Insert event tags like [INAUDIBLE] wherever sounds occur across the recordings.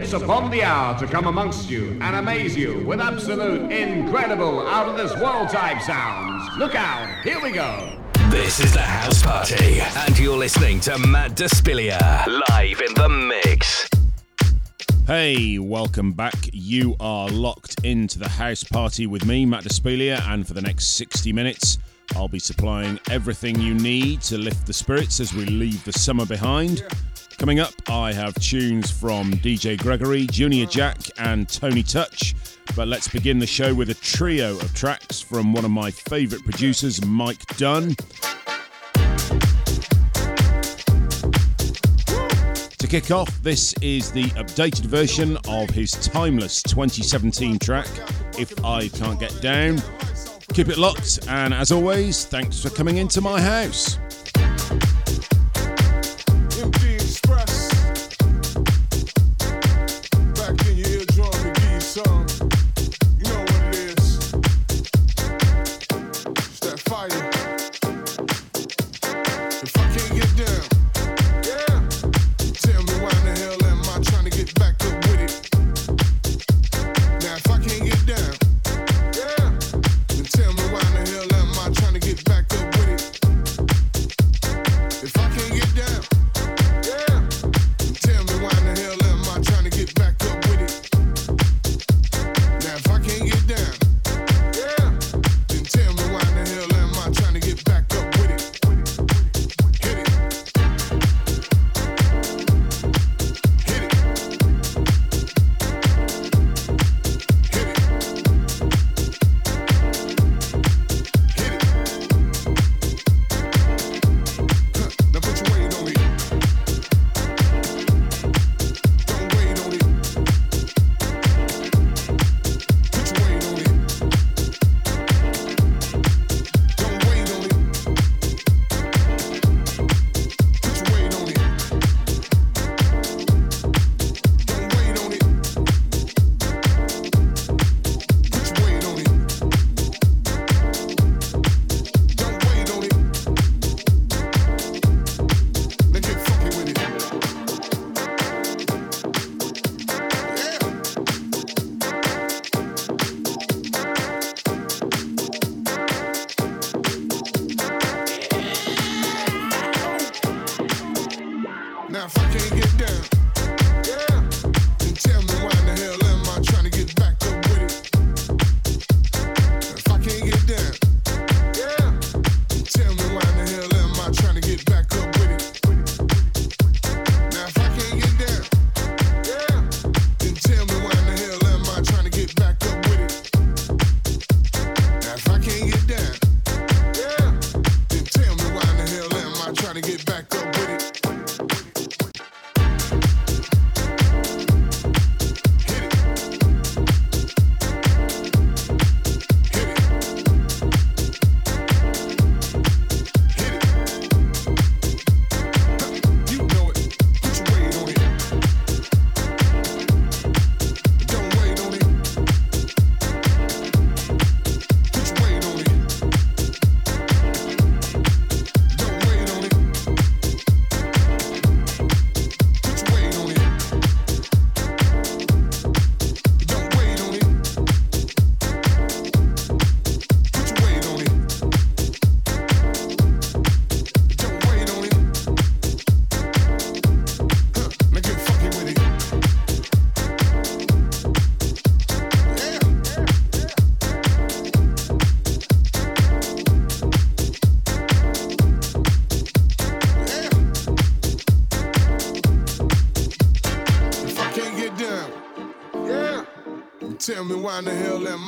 It's upon the hour to come amongst you and amaze you with absolute, incredible, out of this world type sounds. Look out, here we go. This is the House Party, and you're listening to Matt Despilia live in the mix. Hey, welcome back. You are locked into the House Party with me, Matt Despilia, and for the next 60 minutes, I'll be supplying everything you need to lift the spirits as we leave the summer behind. Coming up, I have tunes from DJ Gregory, Junior Jack, and Tony Touch. But let's begin the show with a trio of tracks from one of my favourite producers, Mike Dunn. To kick off, this is the updated version of his timeless 2017 track, If I Can't Get Down. Keep it locked, and as always, thanks for coming into my house.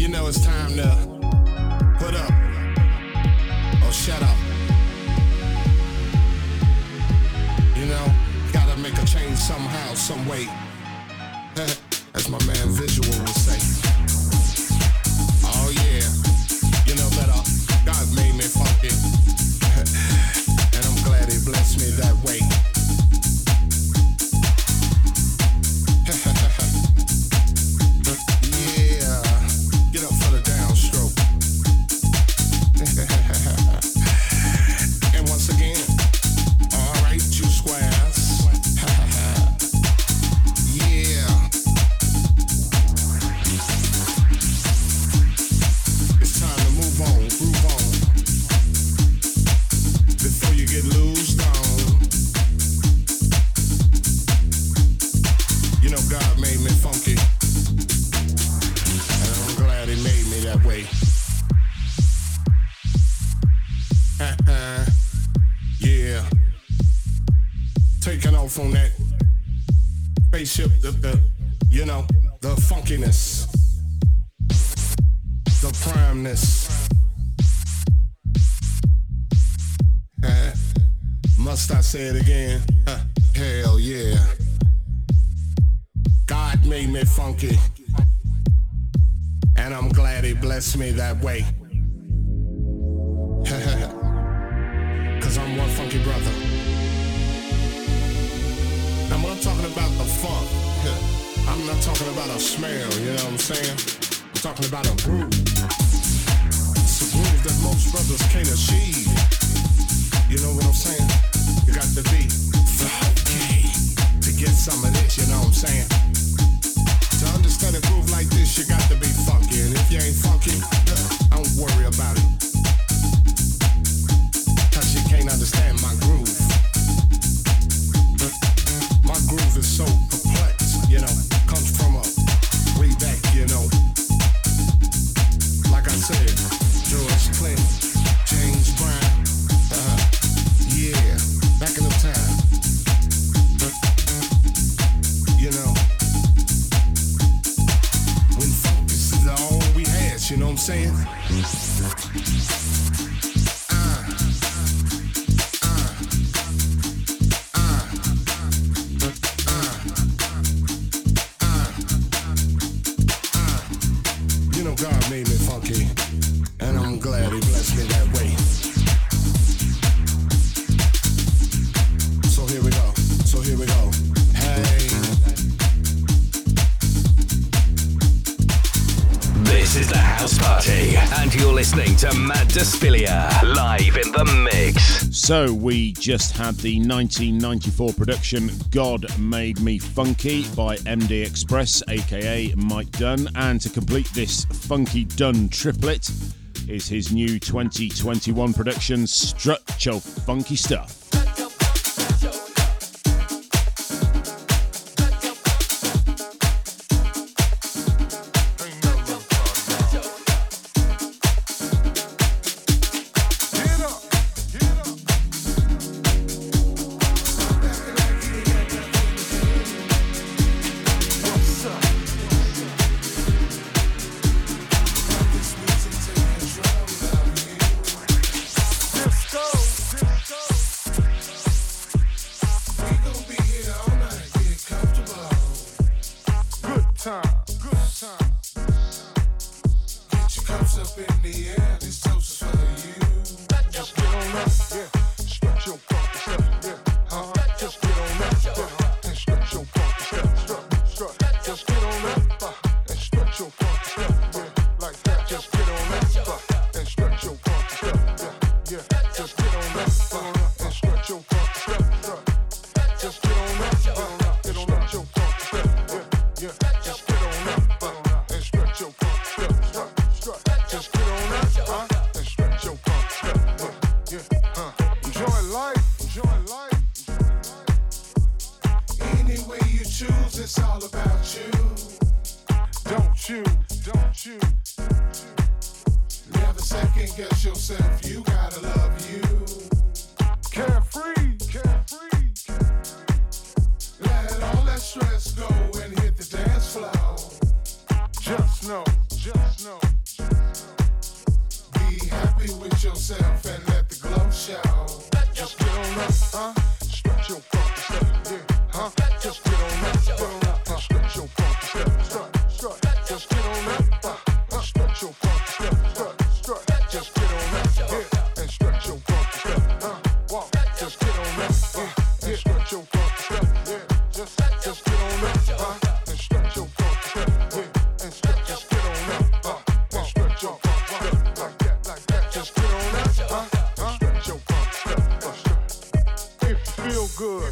You know it's time to put up or shut up. You know, gotta make a change somehow, some way. [LAUGHS] As my man visuals. Saying? To understand a groove like this, you got to be funky, and if you ain't funky, just had the 1994 production God Made Me Funky by MD X-Spress, aka Mike Dunn, and to complete this Funky Dunn triplet is his new 2021 production,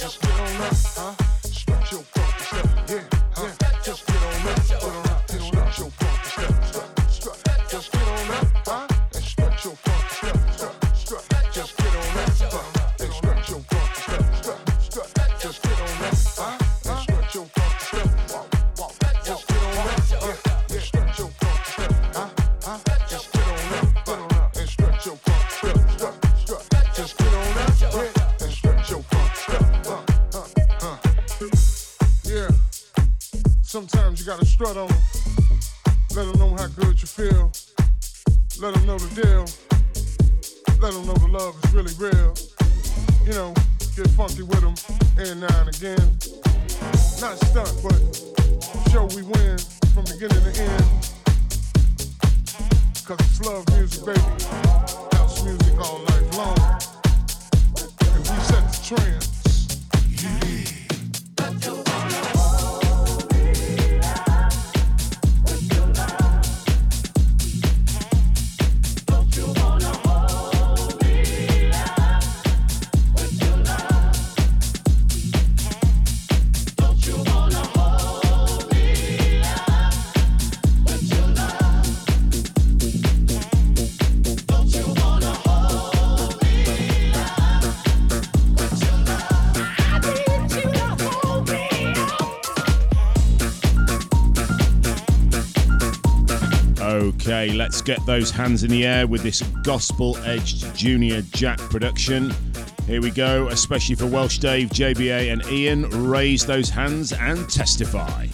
just realness, huh? On them. Let them know how good you feel. Let them know the deal. Let them know the love is really real. You know, get funky with them and now and again. Not stunt, but show we win from beginning to end. Cause it's love music, baby. House music all night long. And we set the trend. Okay, let's get those hands in the air with this gospel edged junior jack production. Here we go, especially for Welsh Dave, JBA, and Ian. Raise those hands and testify.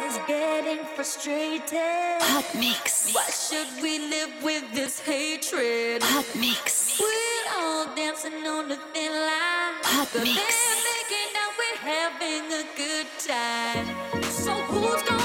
Everybody's getting frustrated. Hot mix. Why should we live with this hatred? Hot mix. We're all dancing on the thin line. Hot but mix. They're making out we're having a good time. So who's gonna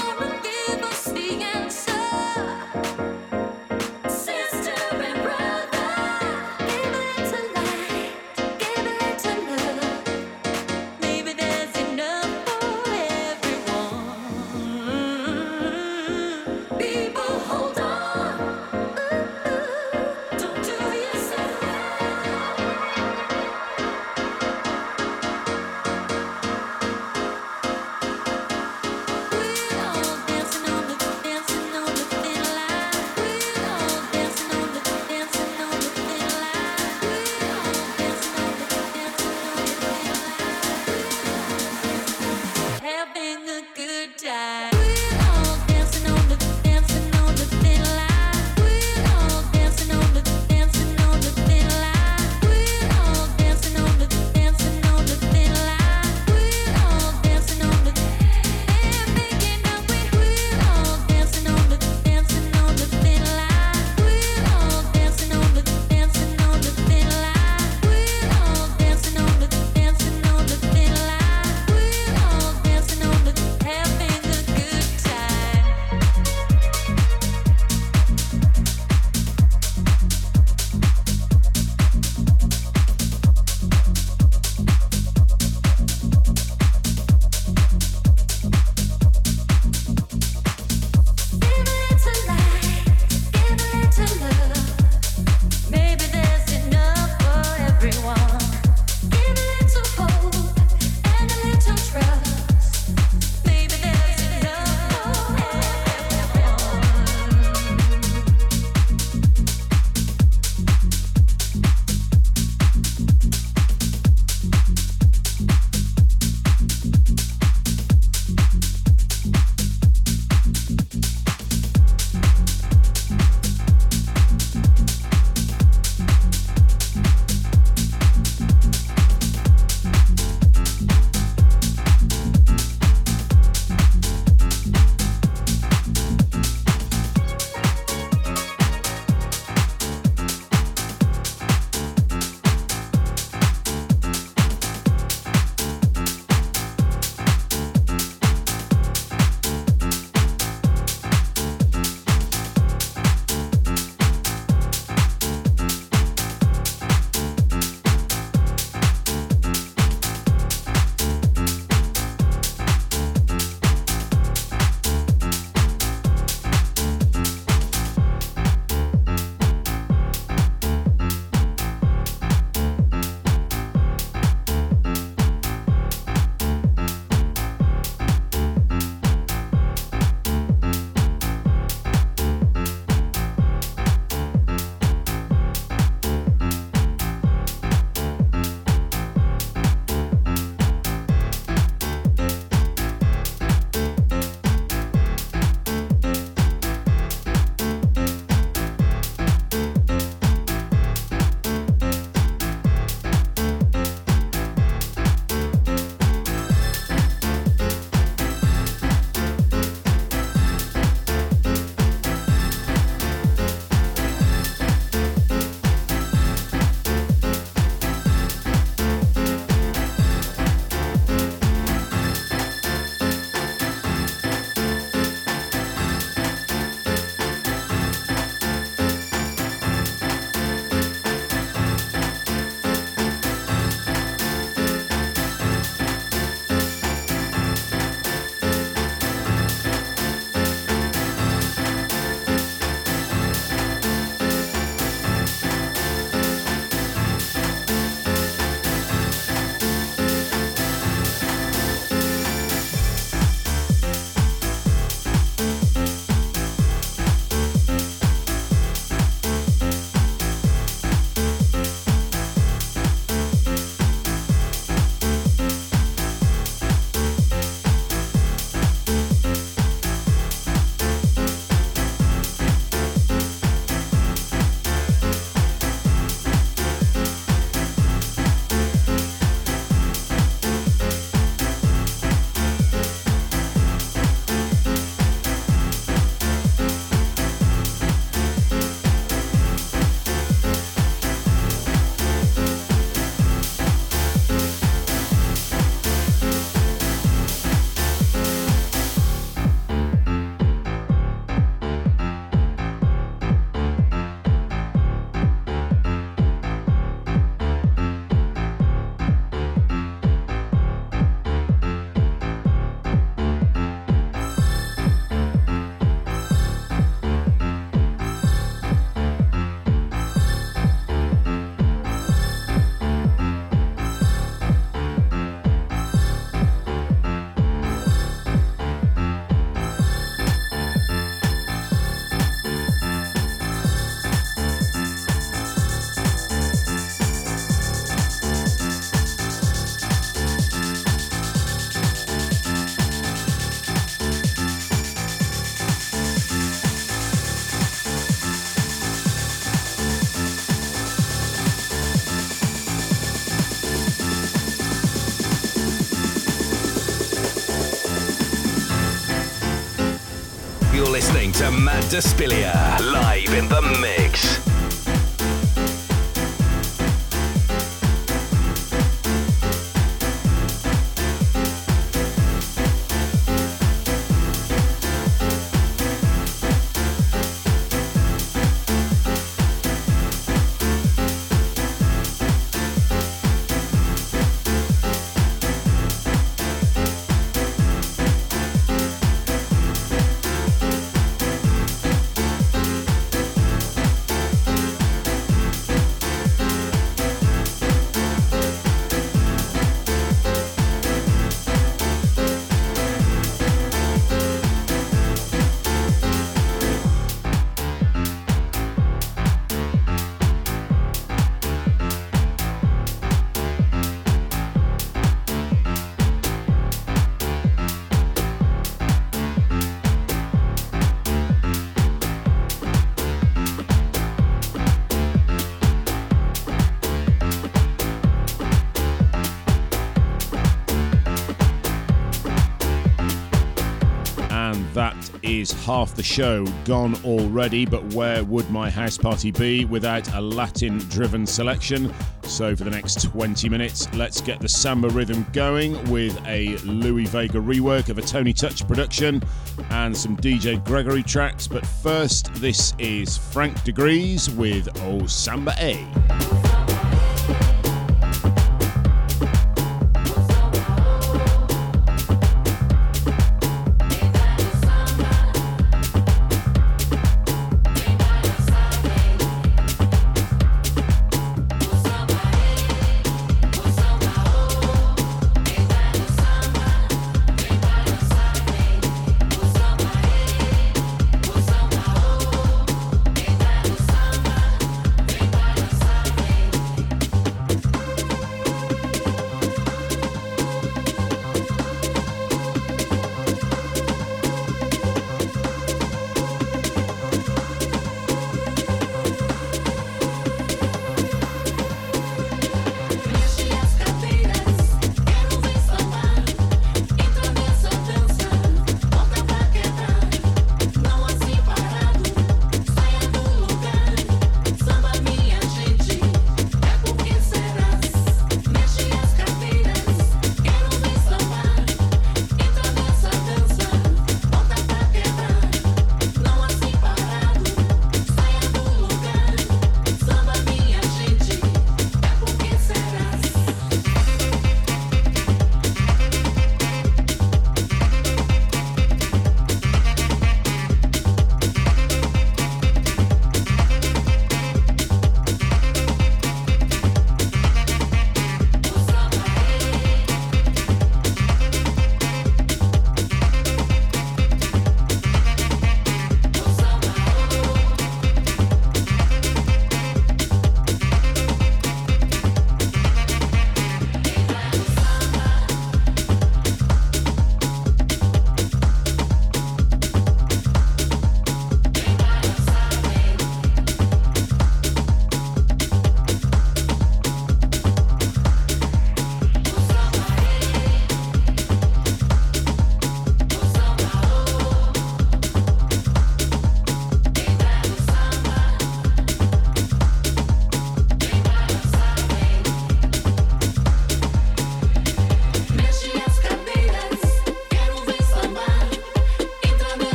to Matt Despilia live in the mix. Is half the show gone already, but where would my house party be without a Latin driven selection? So, for the next 20 minutes, let's get the samba rhythm going with a Louie Vega rework of a Tony Touch production and some DJ Gregory tracks. But first, this is Frank Degrees with Oh Samba A.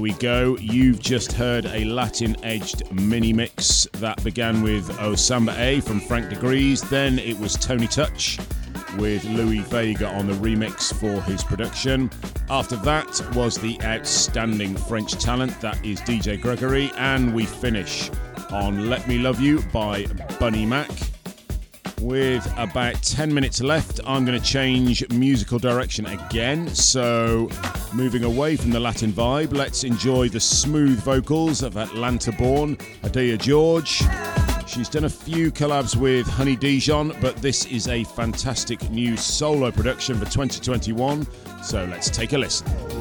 There we go. You've just heard a Latin edged mini mix that began with O Samba A from Frank Degrees. Then it was Tony Touch with Louie Vega on the remix for his production. After that was the outstanding French talent that is DJ Gregory. And we finish on Let Me Love You by Bunny Mack. With about 10 minutes left, I'm going to change musical direction again. So, moving away from the Latin vibe, let's enjoy the smooth vocals of Atlanta born Adea George. She's done a few collabs with Honey Dijon, but this is a fantastic new solo production for 2021. So, let's take a listen.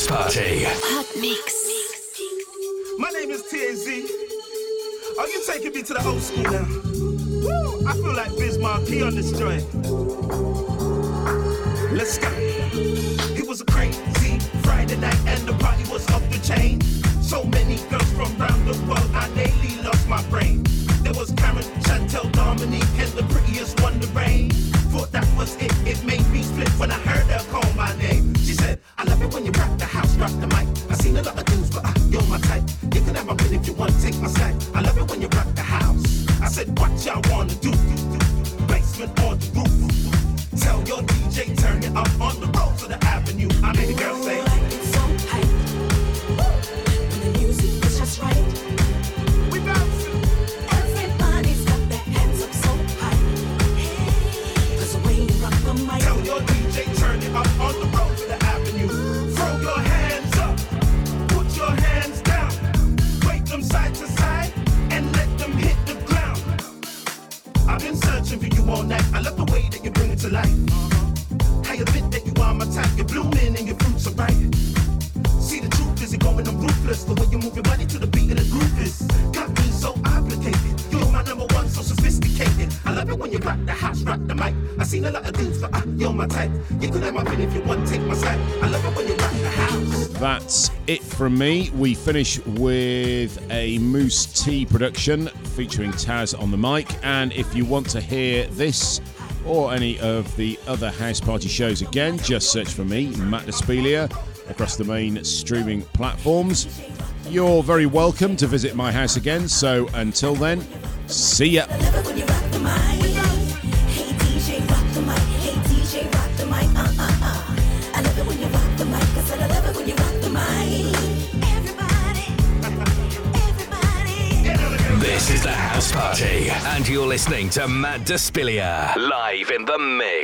House Party. from me. We finish with a Mousse T. production featuring Taz on the mic. And if you want to hear this or any of the other house party shows again, just search for me, Matt Despelia, across the main streaming platforms. You're very welcome to visit my house again. So until then, see ya. to Matt Despilia live in the mix.